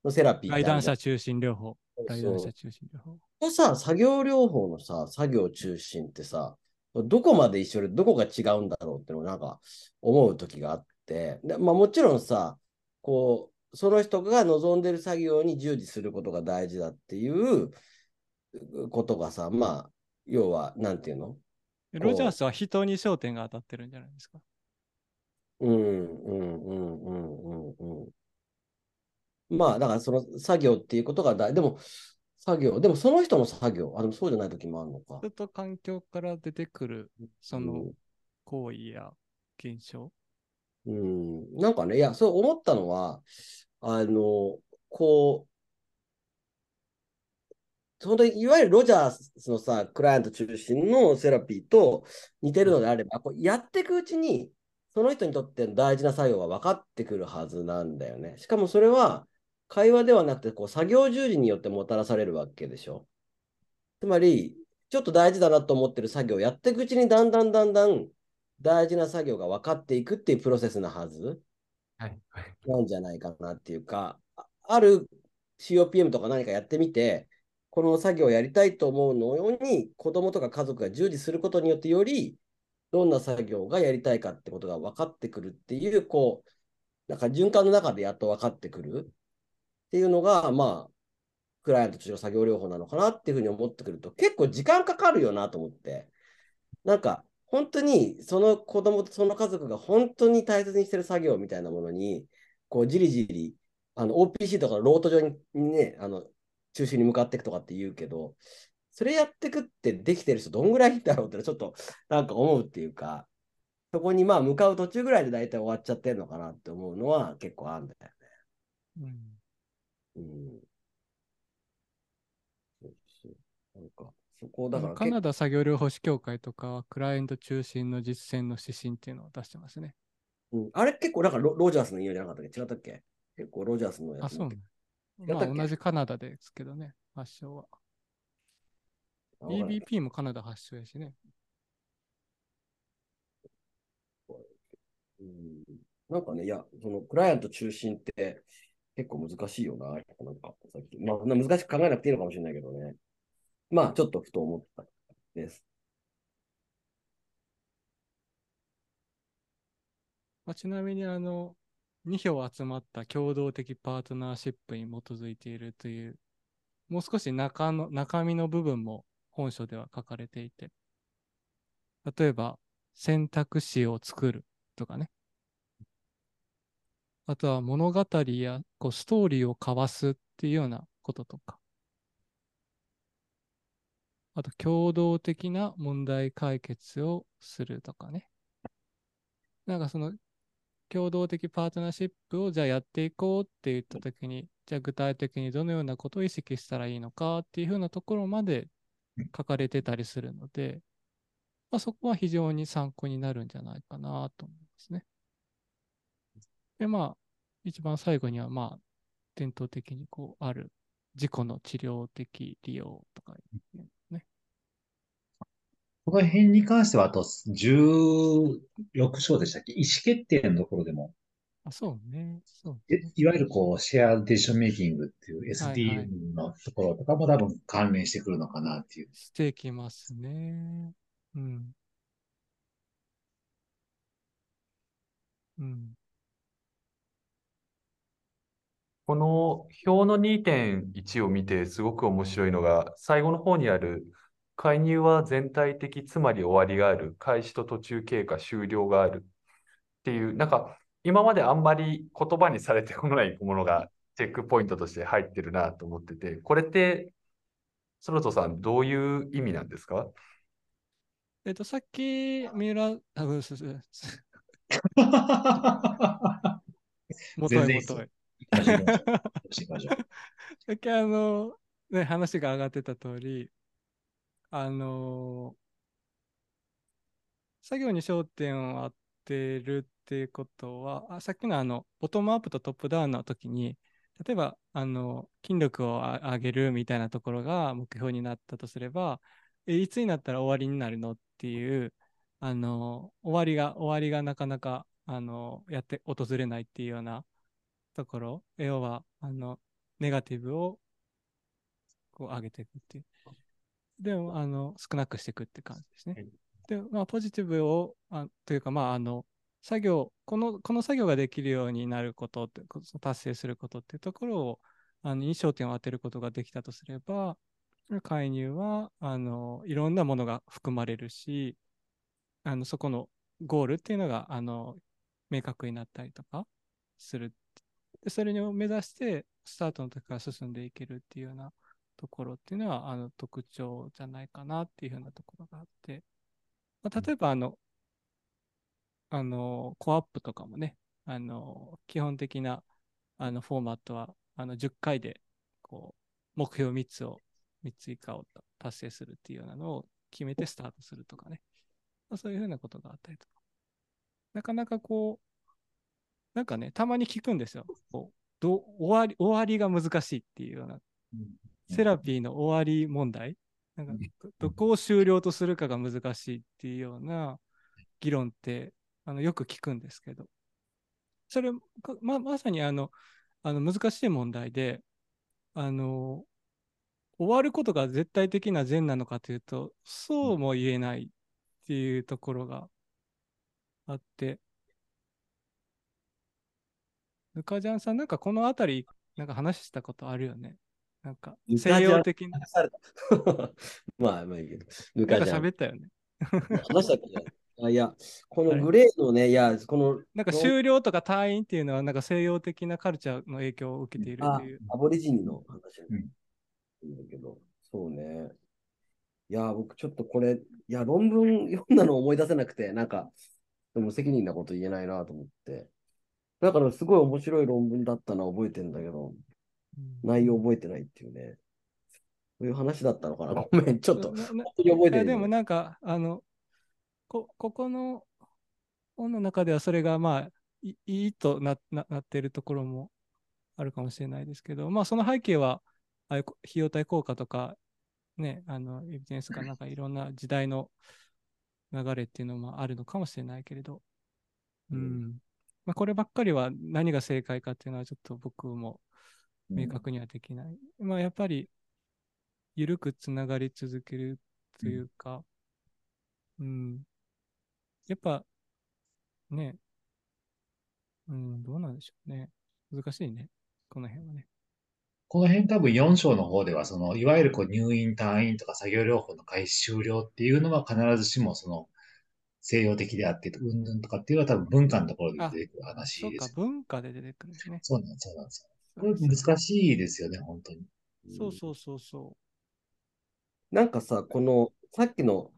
のセラピーってあるじゃん来談者中心療法。来そう談者中心療法。このさ、作業療法のさ、作業中心ってさ、どこまで一緒でどこが違うんだろうってのをなんか思う時があって、でまあ、もちろんさ、こう、その人が望んでる作業に従事することが大事だっていうことがさ、まあ、要は、なんていうの？でロジャースは人に焦点が当たってるんじゃないですか？うん、うん、うん、うん、うん、うん。まあ、だからその作業っていうことが大、でも、作業、でもその人の作業、あ、でもそうじゃない時もあるのかず。っと環境から出てくるそうんの行為や現象。うん、なんかね、いや、そう思ったのは、あの、こう、本当にいわゆるロジャースのさ、クライアント中心のセラピーと似てるのであれば、こうやっていくうちに、その人にとっての大事な作業が分かってくるはずなんだよね。しかもそれは、会話ではなくて、こう、作業従事によってもたらされるわけでしょ。つまり、ちょっと大事だなと思ってる作業をやっていくうちに、だんだんだんだん大事な作業が分かっていくっていうプロセスなはず。なんじゃないかなっていうか、あある COPM とか何かやってみて、この作業をやりたいと思うのに、子供とか家族が従事することによって、よりどんな作業がやりたいかってことが分かってくるっていう、こう、なんか循環の中でやっと分かってくる。っていうのが、まあ、クライアント中の作業療法なのかなっていうふうに思ってくると、結構時間かかるよなと思って。なんか、本当にその子供とその家族が本当に大切にしてる作業みたいなものに、こうじりじり、あの OPC とかロート上にね、あの中心に向かっていくとかって言うけど、それやっていくってできてる人どんぐらいいんだろうってちょっとなんか思うっていうか、そこにまあ向かう途中ぐらいで大体終わっちゃってるのかなって思うのは結構あるんだようんね。うん。そうそうなんか、そこだからカナダ作業療法士協会とかは、クライアント中心の実践の指針っていうのを出してますね。うん、あれ結構なんかロロジャースの引用じゃなかったっけ？違ったっけ？結構ロジャースのやあ、つそうね。やったっけ？まあ同じカナダですけどね、発祥は。EBP もカナダ発祥やしね。うんなんかね、いや、そのクライアント中心って結構難しいよな、なんかさっき。まあ、難しく考えなくていいのかもしれないけどね。まあ、ちょっとふと思ったです。まあ、ちなみに、あの、2票集まった共同的パートナーシップに基づいているという、もう少し中の中身の部分も本書では書かれていて、例えば選択肢を作るとかね。あとは物語やこうストーリーを交わすっていうようなこととか。あと共同的な問題解決をするとかね。なんかその共同的パートナーシップをじゃあやっていこうって言ったときに、じゃあ具体的にどのようなことを意識したらいいのかっていうふうなところまで書かれてたりするので、まあ、そこは非常に参考になるんじゃないかなと思いますね。で、まあ、一番最後には、まあ、伝統的にこうある自己の治療的利用とかね。この辺に関しては、あと16章でしたっけ？意思決定のところでも、あ、そうね。そうえいわゆるこう、シェアディションメイキングっていうはいはい SDM のところとかも多分関連してくるのかなっていう。してきますね。うん。うん。この表の2.1を見てすごく面白いのが、最後の方にある介入は全体的、つまり終わりがある、開始と途中経過、終了があるっていう、なんか今まであんまり言葉にされてこないものが (laughs) チェックポイントとして入ってるなと思ってて、これって、ソロトさん、どういう意味なんですか？えっと、さっき、三浦、あ、ごめんなさい。(laughs) もとい全然いいっす。もとい。さっきあの、ね、話が上がってた通り、あの作業に焦点を当てるっていうことは、あさっきのあの、ボトムアップとトップダウンの時に、例えば、あの、筋力を上げるみたいなところが目標になったとすれば、えいつになったら終わりになるのっていう、あの、終わりが、終わりがなかなか、あの、やって、訪れないっていうようなところ、要は、あの、ネガティブをこう上げていくっていう。でも、あの、少なくしていくって感じですねはい。で、まあ、ポジティブを、あというか、まあ、あの、作業、この、この作業ができるようになることって、達成することっていうところを、あの、に焦点を当てることができたとすれば、介入は、あの、いろんなものが含まれるし、あの、そこのゴールっていうのが、あの、明確になったりとかする。で、それを目指して、スタートの時から進んでいけるっていうようなところっていうのは、あの、特徴じゃないかなっていうふうなところがあって、まあ、例えば、あの、あの、コアップとかもね、あの、基本的な、あの、フォーマットは、あの、10回で、こう、目標3つを、3つ以下を達成するっていうようなのを決めてスタートするとかね。まあ、そういうふうなことがあったりとか。なかなかこう、なんかね、たまに聞くんですよ。こうどう終わり、終わりが難しいっていうような、セラピーの終わり問題？なんかどどこを終了とするかが難しいっていうような議論ってあのよく聞くんですけど、それかままさにあのあの難しい問題で、あの終わることが絶対的な善なのかというと、そうも言えないっていうところがあって、ぬかじゃんさん、なんかこのあたり、なんか話したことあるよね？なんか西洋的な、(laughs) まあ、まあいいけど。ぬなんかかじゃん。喋ったよね。(laughs) 話したっけ？あいや、このグレーのね、いや、この、なんか終了とか退院っていうのは、なんか西洋的なカルチャーの影響を受けているあという。アボリジニの話うんなんだけど、そうね。いや、僕ちょっとこれ、いや、論文読んだの思い出せなくて、なんか、でも責任なこと言えないなと思って。だからすごい面白い論文だったのは覚えてんだけど、内容覚えてないっていうね。そういう話だったのかな。ごめん、ちょっと、なな本当に覚えい。やでてるもなんか、あの、こ、ここの本の中ではそれがまあ、いいいとなななっているところもあるかもしれないですけど、まあその背景は、ああいうこ費用対効果とか、ね、あの、エビデンスかなんかいろんな時代の流れっていうのもあるのかもしれないけれど、うん。まあこればっかりは何が正解かっていうのはちょっと僕も明確にはできない。まあやっぱり、緩くつながり続けるというか、うん。やっぱ、ね、うん、どうなんでしょうね。難しいね。この辺はね。この辺多分4章の方では、その、いわゆるこう入院、退院とか作業療法の開始終了っていうのは必ずしもその、西洋的であって、うんぬんとかっていうのは多分文化のところで出てくる話そうかです、。文化で出てくるんですね。そうなんです、そうなんです。難しいですよね、本当に。そうそうそうそなんかさ、この、さっきの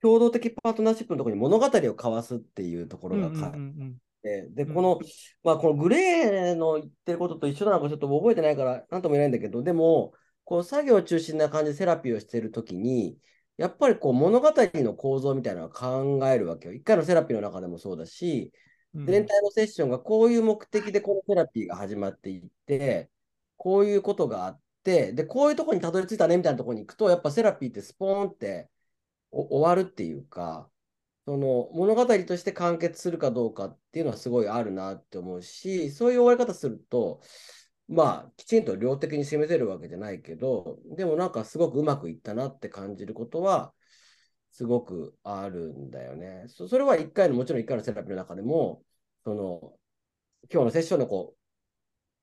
共同的パートナーシップのところに物語を交わすっていうとこう。うんうんろが書いてうんて、で、うんこの、まあ、このグレーの言ってることと一緒なのかちょっと覚えてないから、なんとも言えないんだけど、でも、こう作業中心な感じでセラピーをしてるときに、やっぱりこう物語の構造みたいなのを考えるわけよ。一回のセラピーの中でもそうだし、うん。全体のセッションがこういう目的でこのセラピーが始まっていって、こういうことがあって、で、こういうとこにたどり着いたねみたいなとこに行くと、やっぱセラピーってスポーンって終わるっていうか、その物語として完結するかどうかっていうのはすごいあるなって思うし、そういう終わり方すると、まあ、きちんと量的に攻めてるわけじゃないけど、でもなんかすごくうまくいったなって感じることは、すごくあるんだよね。それは1回の、もちろん1回のセラピーの中でも、その、今日のセッションのこ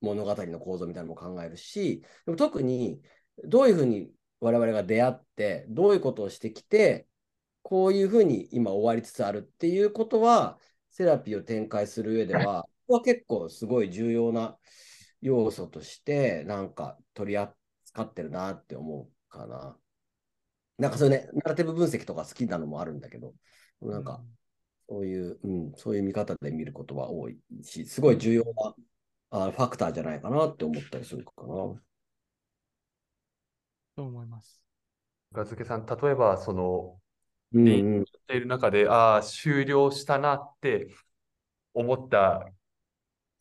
う、物語の構造みたいなのも考えるし、でも特にどういうふうに我々が出会って、どういうことをしてきて、こういうふうに今終わりつつあるっていうことは、セラピーを展開する上では、こは結構すごい重要な要素として、なんか取り扱ってるなって思うかな。なんかそういうね、ナラティブ分析とか好きなのもあるんだけど、なんか、そういう、うん、そういう見方で見ることは多いし、すごい重要なあファクターじゃないかなって思ったりするかな。と思います。深漬さん、例えば、その、うんでうん、っている中で、ああ、終了したなって思った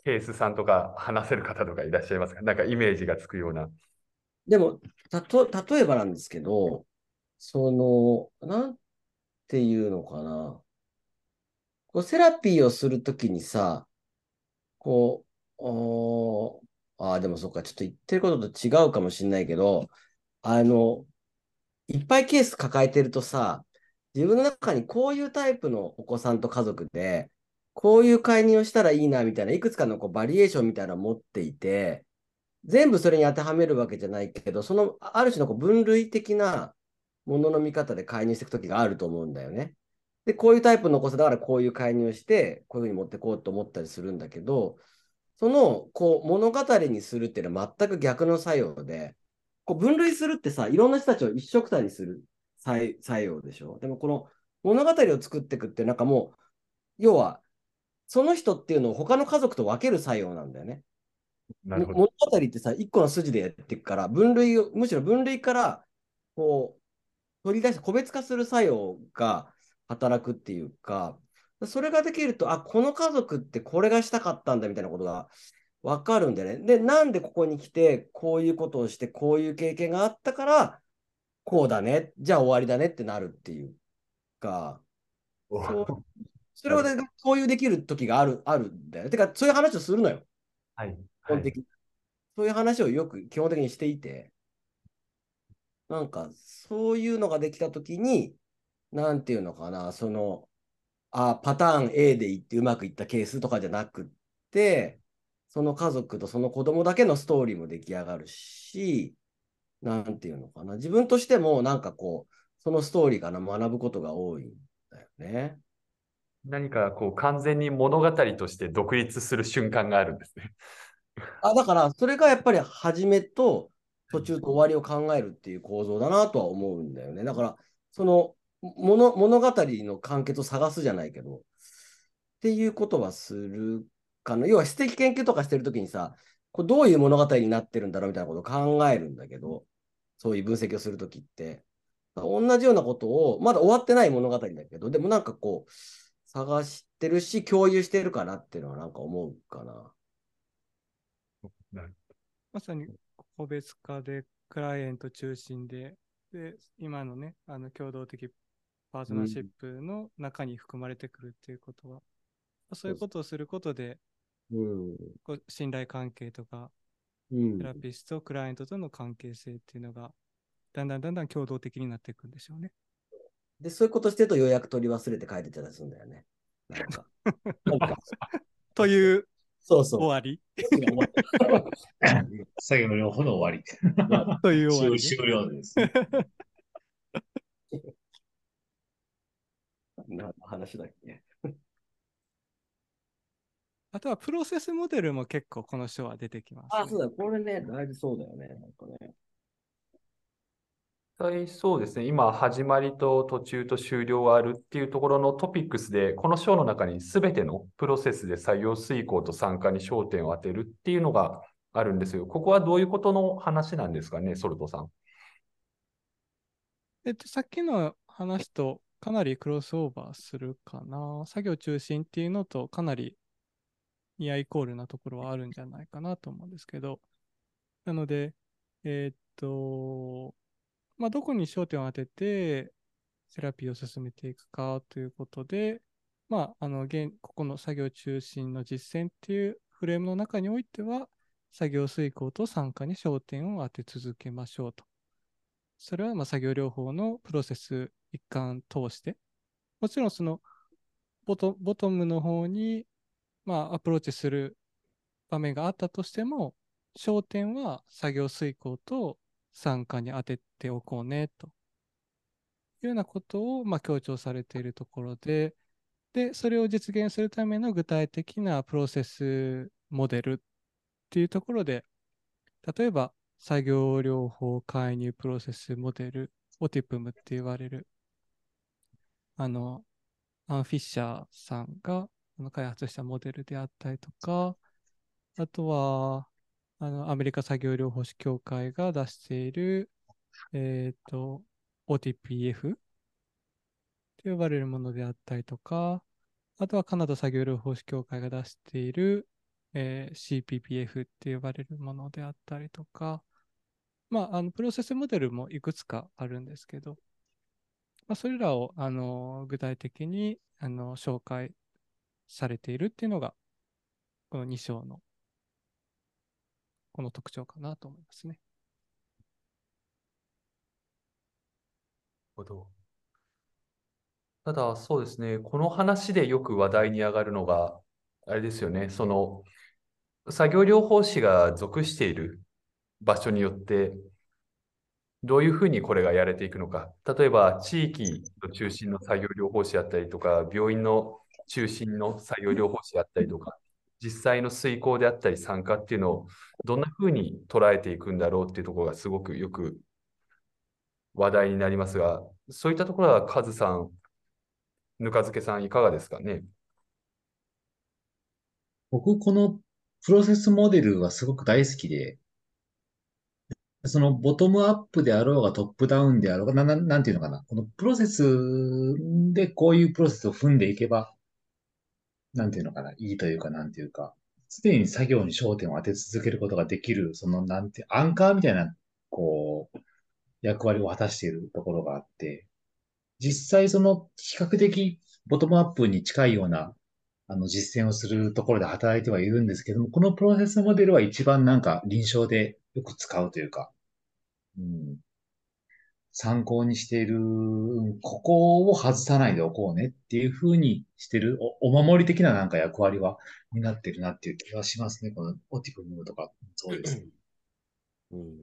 ケースさんとか話せる方とかいらっしゃいますか？なんかイメージがつくような。でも、たと、例えばなんですけど、その、なんていうのかな。こうセラピーをするときにさ、こう、おああ、でもそっか、ちょっと言ってることと違うかもしれないけど、あの、いっぱいケース抱えてるとさ、自分の中にこういうタイプのお子さんと家族で、こういう介入をしたらいいなみたいな、いくつかのこうバリエーションみたいなのを持っていて、全部それに当てはめるわけじゃないけど、そのある種のこう分類的なものの見方で介入していくときがあると思うんだよね。で、こういうタイプのお子さんだからこういう介入をして、こういうふうに持ってこうと思ったりするんだけど、そのこう物語にするっていうのは全く逆の作用で、こう分類するってさ、いろんな人たちを一緒くたにする作作用でしょ。でもこの物語を作っていくってなんかもう、要は、その人っていうのを他の家族と分ける作用なんだよね。物語ってさ、一個の筋でやっていくから、分類を、むしろ分類から、こう、取り出して個別化する作用が働くっていうか、それができると、あ、この家族ってこれがしたかったんだみたいなことがわかるんだよね。で、なんでここに来て、こういうことをして、こういう経験があったから、こうだね、じゃあ終わりだねってなるっていうか、そうそれをね、共有できる時がある、あるんだよね。てか、そういう話をするのよ。はい。基本的に。そういう話をよく基本的にしていて、なんか、そういうのができたときに、なんていうのかな、その、あ、パターン A でいってうまくいったケースとかじゃなくって、その家族とその子供だけのストーリーも出来上がるし、なんていうのかな、自分としてもなんかこう、そのストーリーから学ぶことが多いんだよね。何かこう完全に物語として独立する瞬間があるんですね。あ、だから、それがやっぱり始めと途中と終わりを考えるっていう構造だなとは思うんだよね。だから、その物語の完結を探すじゃないけど、っていうことはするかな。要は質的研究とかしてるときにさ、これどういう物語になってるんだろうみたいなことを考えるんだけど、そういう分析をするときって、同じようなことを、まだ終わってない物語だけど、でもなんかこう、探してるし、共有してるかなっていうのはなんか思うかな。まさに個別化で、クライアント中心で、で、今のね、あの共同的パートナーシップの中に含まれてくるっていうことは、そういうことをすることで、うん。こう信頼関係とか、うんセラピスト、クライアントとの関係性っていうのが、だんだんだんだん共同的になっていくんでしょうね。で、そういうことしてるとようやく取り忘れて帰ってたりするんだよね。なんか。(laughs) なんか (laughs) というそうそう。終わり作業療法の終わり。という終わり、ね。終了ですね。何の話だっけ？あとはプロセスモデルも結構この章は出てきます、ね。あ、そうだ、これね、だいぶそうだよね。なんかね。際そうですね、今、始まりと途中と終了があるっていうところのトピックスで、この章の中に全てのプロセスで作業遂行と参加に焦点を当てるっていうのがあるんですよ。ここはどういうことの話なんですかね、ソルトさん。えっと、さっきの話とかなりクロスオーバーするかな。作業中心っていうのとかなりニアイコールなところはあるんじゃないかなと思うんですけど。なので、えーっと、まあ、どこに焦点を当ててセラピーを進めていくかということで、まあ、あの、現、ここの作業中心の実践っていうフレームの中においては、作業遂行と参加に焦点を当て続けましょうと。それはま作業療法のプロセス一貫通して、もちろんそのボトボトムの方にまアプローチする場面があったとしても、焦点は作業遂行と参加に当てておこうねと。いうようなことをまあ強調されているところで、で、それを実現するための具体的なプロセスモデルっていうところで、例えば作業療法介入プロセスモデル、OTIPM って言われる、あの、アン・フィッシャーさんが開発したモデルであったりとか、あとは、あの、アメリカ作業療法士協会が出している、えっ、と、OTPF と呼ばれるものであったりとか、あとはカナダ作業療法士協会が出している、えー CPPF って呼ばれるものであったりとか、まあ、あのプロセスモデルもいくつかあるんですけど、まあ、それらをあの具体的にあの紹介されているっていうのが、この2章のこの特徴かなと思いますね。ただ、そうですね、この話でよく話題に上がるのが、あれですよね、その、作業療法士が属している場所によって、どういうふうにこれがやれていくのか。例えば、地域の中心の作業療法士だったりとか、病院の中心の作業療法士だったりとか、実際の遂行であったり参加っていうのをどんなふうに捉えていくんだろうっていうところがすごくよく話題になりますが、そういったところはカズさん、ぬかづけさんいかがですかね？僕、このプロセスモデルはすごく大好きで、そのボトムアップであろうがトップダウンであろうが、な、ななんていうのかな？このプロセスでこういうプロセスを踏んでいけば、なんていうのかな。いいというか、なんていうか、常に作業に焦点を当て続けることができる、その、なんて、アンカーみたいな、こう、役割を果たしているところがあって、実際その、比較的ボトムアップに近いような、あの、実践をするところで働いてはいるんですけども、このプロセスモデルは一番なんか臨床でよく使うというか、うん、参考にしている、うんここを外さないでおこうねっていうふうにしてる、お、お守り的ななんか役割は担ってるなっていう気がしますね。このオティプムとか、そうです。うん。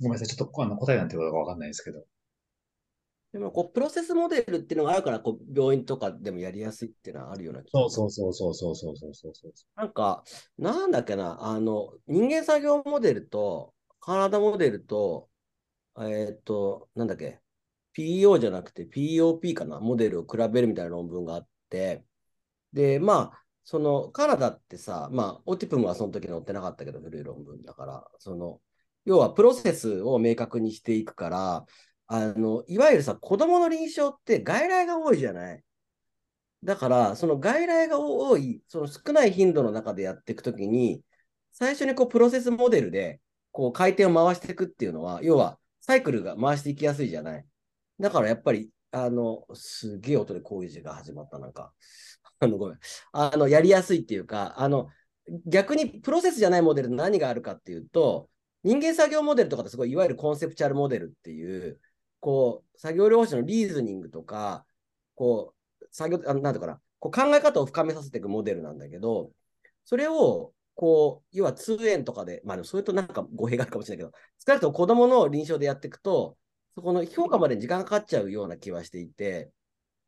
ごめんなさい。ちょっとあの答えなんてことかわかんないですけど。でも、こう、プロセスモデルっていうのがあるから、こう、病院とかでもやりやすいっていうのはあるような気がそうそうそうそうそうそうそうそうそう。なんか、なんだっけな、あの、人間作業モデルと、体モデルと、えーっと、なんだっけ、PO じゃなくて POP かな、モデルを比べるみたいな論文があって、で、まあ、その、カナダってさ、まあ、オティプムはその時載ってなかったけど、古い論文だから、その、要はプロセスを明確にしていくから、あの、いわゆるさ、子供の臨床って外来が多いじゃない？だから、その外来が多い、その少ない頻度の中でやっていくときに、最初にこうプロセスモデルでこう回転を回していくっていうのは、要はサイクルが回していきやすいじゃない。だからやっぱり、あの、すげえ音で工事が始まった、なんか。(laughs) あの、ごめん。あの、やりやすいっていうか、あの、逆にプロセスじゃないモデルで何があるかっていうと、人間作業モデルとかってすごい、いわゆるコンセプチュアルモデルっていう、こう、作業療法士のリーズニングとか、こう、作業、あなんていうかな、こう考え方を深めさせていくモデルなんだけど、それを、こう、要は通園とかで、まあでもそれとなんか語弊があるかもしれないけど、少なくとも子供の臨床でやっていくと、そこの評価まで時間かかっちゃうような気はしていて、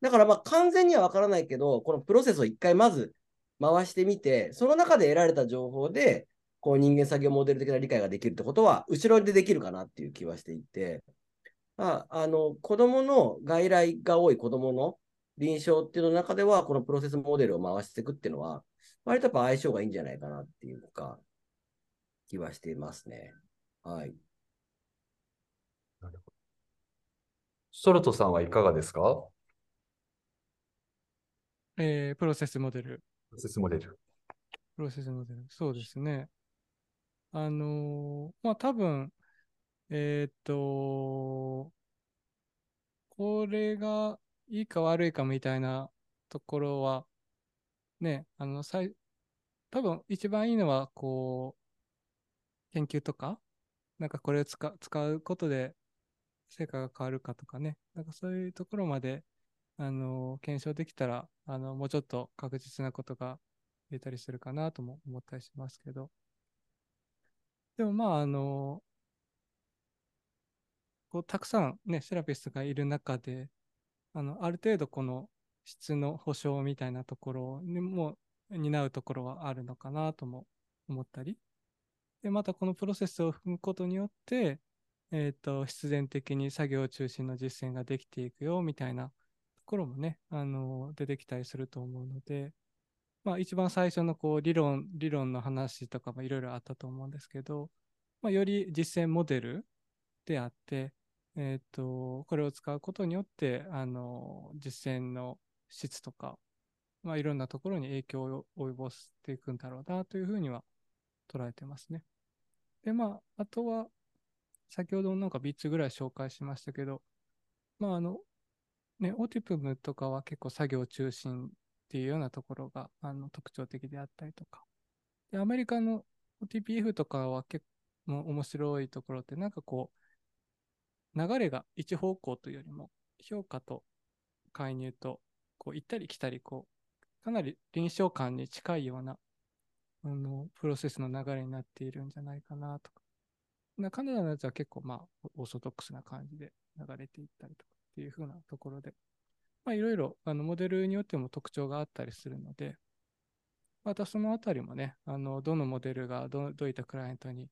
だからまあ完全にはわからないけど、このプロセスを一回まず回してみて、その中で得られた情報で、こう人間作業モデル的な理解ができるってことは、後ろでできるかなっていう気はしていて、まああの子供の外来が多い子供の臨床っていうの中では、このプロセスモデルを回していくっていうのは、割とやっぱ相性がいいんじゃないかなっていうか、気はしていますね。はい。ソルトさんはいかがですか？えープロセスモデル。プロセスモデル。プロセスモデル。そうですね。あのーまあ多分、えーっと、これがいいか悪いかみたいなところは、ね、あの、さい多分一番いいのは、こう、研究とか、なんかこれを使使うことで成果が変わるかとかね、なんかそういうところまで、あの、検証できたら、あの、もうちょっと確実なことが言えたりするかなとも思ったりしますけど。でもまあ、あの、こう、たくさんね、セラピストがいる中で、あの、ある程度この質の保証みたいなところにも担うところはあるのかなとも思ったり。で、またこのプロセスを踏むことによって、えっ、と、必然的に作業中心の実践ができていくよみたいなところもね、あの、出てきたりすると思うので、まあ一番最初のこう理論、理論の話とかもいろいろあったと思うんですけど、まあより実践モデルであって、えっ、と、これを使うことによって、あの、実践の質とか、まあいろんなところに影響を及ぼしていくんだろうなというふうには捉えてますね。で、まあ、あとは、先ほどなんか3つぐらい紹介しましたけど、まああの、ね、オティプムとかは結構作業中心っていうようなところがあの特徴的であったりとか。で、アメリカの OTPF とかは結構面白いところってなんかこう、流れが一方向というよりも、評価と介入と、こう行ったり来たり、こう、かなり臨床感に近いような、あの、プロセスの流れになっているんじゃないかなとか。なカナダのやつは結構まあ、オーソドックスな感じで流れていったりとかっていう風なところで、まあいろいろあのモデルによっても特徴があったりするので、またそのあたりもね、あの、どのモデルがどどういったクライアントに、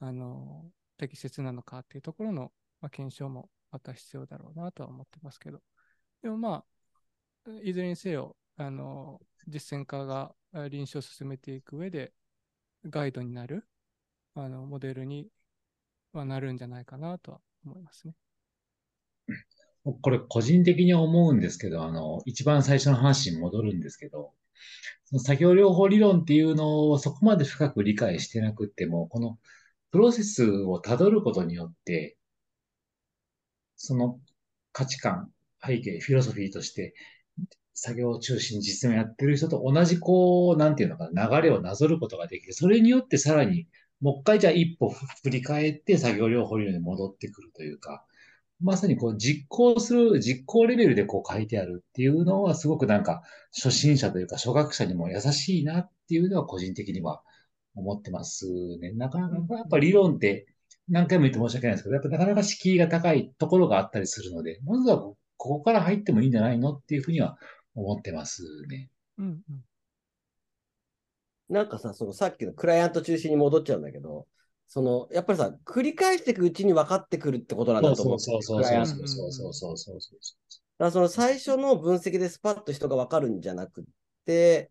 あの、適切なのかっていうところの、まあ、検証もまた必要だろうなとは思ってますけど、でもまあ、いずれにせよ、あの、実践家が臨床を進めていく上で、ガイドになる、あの、モデルにはなるんじゃないかなとは思いますね。これ個人的に思うんですけど、あの、一番最初の話に戻るんですけど、その作業療法理論っていうのをそこまで深く理解してなくても、このプロセスをたどることによって、その価値観、背景、フィロソフィーとして、作業中心に実践をやってる人と同じこう、なんていうのかな、流れをなぞることができる。それによってさらに、もう一回じゃあ一歩振り返って作業療法理論に戻ってくるというか、まさにこう実行する、実行レベルでこう書いてあるっていうのはすごくなんか初心者というか初学者にも優しいなっていうのは個人的には思ってますね。なかなかやっぱ理論って何回も言って申し訳ないですけど、やっぱなかなか敷居が高いところがあったりするので、まずはここから入ってもいいんじゃないのっていうふうには思ってますね。うんうん。なんかさ、そのさっきのクライアント中心に戻っちゃうんだけど、その、やっぱりさ、繰り返していくうちに分かってくるってことなんだと思う。そうそうそうそうそうそうそうそうそうだからその最初の分析でスパッと人が分かるんじゃなくって、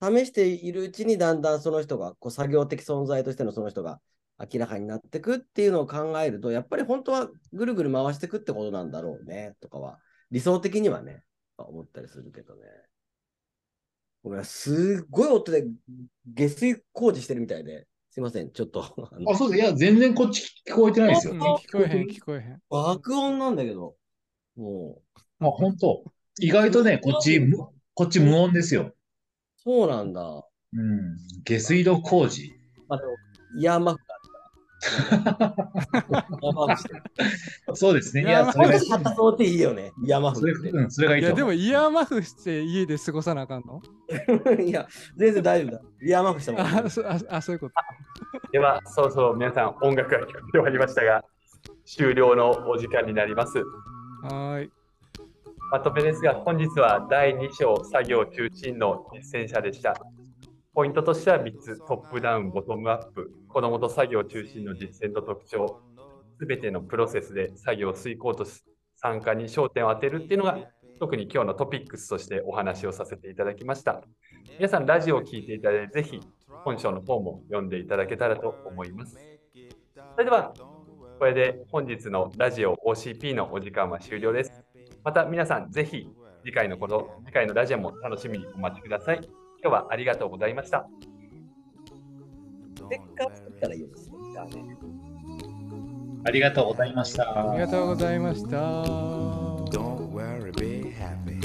試しているうちにだんだんその人が、こう作業的存在としてのその人が明らかになってくっていうのを考えると、やっぱり本当はぐるぐる回していくってことなんだろうね、とかは、理想的にはね、思ったりするけどね。ごめん、すっごい音で下水工事してるみたいで、すいません、ちょっと。あそうです。いや、全然こっち聞こえてないですよ聞こえへん、聞こえへん。爆音なんだけど、もう、あ、本当。意外とね、こっち、むこっち無音ですよ。そうなんだ。うん。下水道工事。あの、イヤーそうですね。いや、それ発想っていいよね、イヤーマそれ、フって。うん、それがいいや、いと思う。でもイヤーマフして家で過ごさなあかんの？(laughs) いや、全然大丈夫だ。イヤーマフしたもん。あ、そああそういうこと。では、そろそろ皆さん音楽が聞こえて終わりましたが、終了のお時間になります。はーい。まとめですが、本日は第2章作業中心の実践者でした。ポイントとしては3つ、トップダウン、ボトムアップ、子どもと作業中心の実践の特徴、すべてのプロセスで作業を遂行とし参加に焦点を当てるっていうのが、特に今日のトピックスとしてお話をさせていただきました。皆さん、ラジオを聞いていただいて、ぜひ本章の方も読んでいただけたらと思います。それでは、これで本日のラジオ OCP のお時間は終了です。また皆さん、ぜひ次回のこと、次回のラジオも楽しみにお待ちください。今日はありがとうございました。ステッカー作ったらいいよ、ステッカーね。ありがとうございました。ありがとうございました。Don't worry, be happy.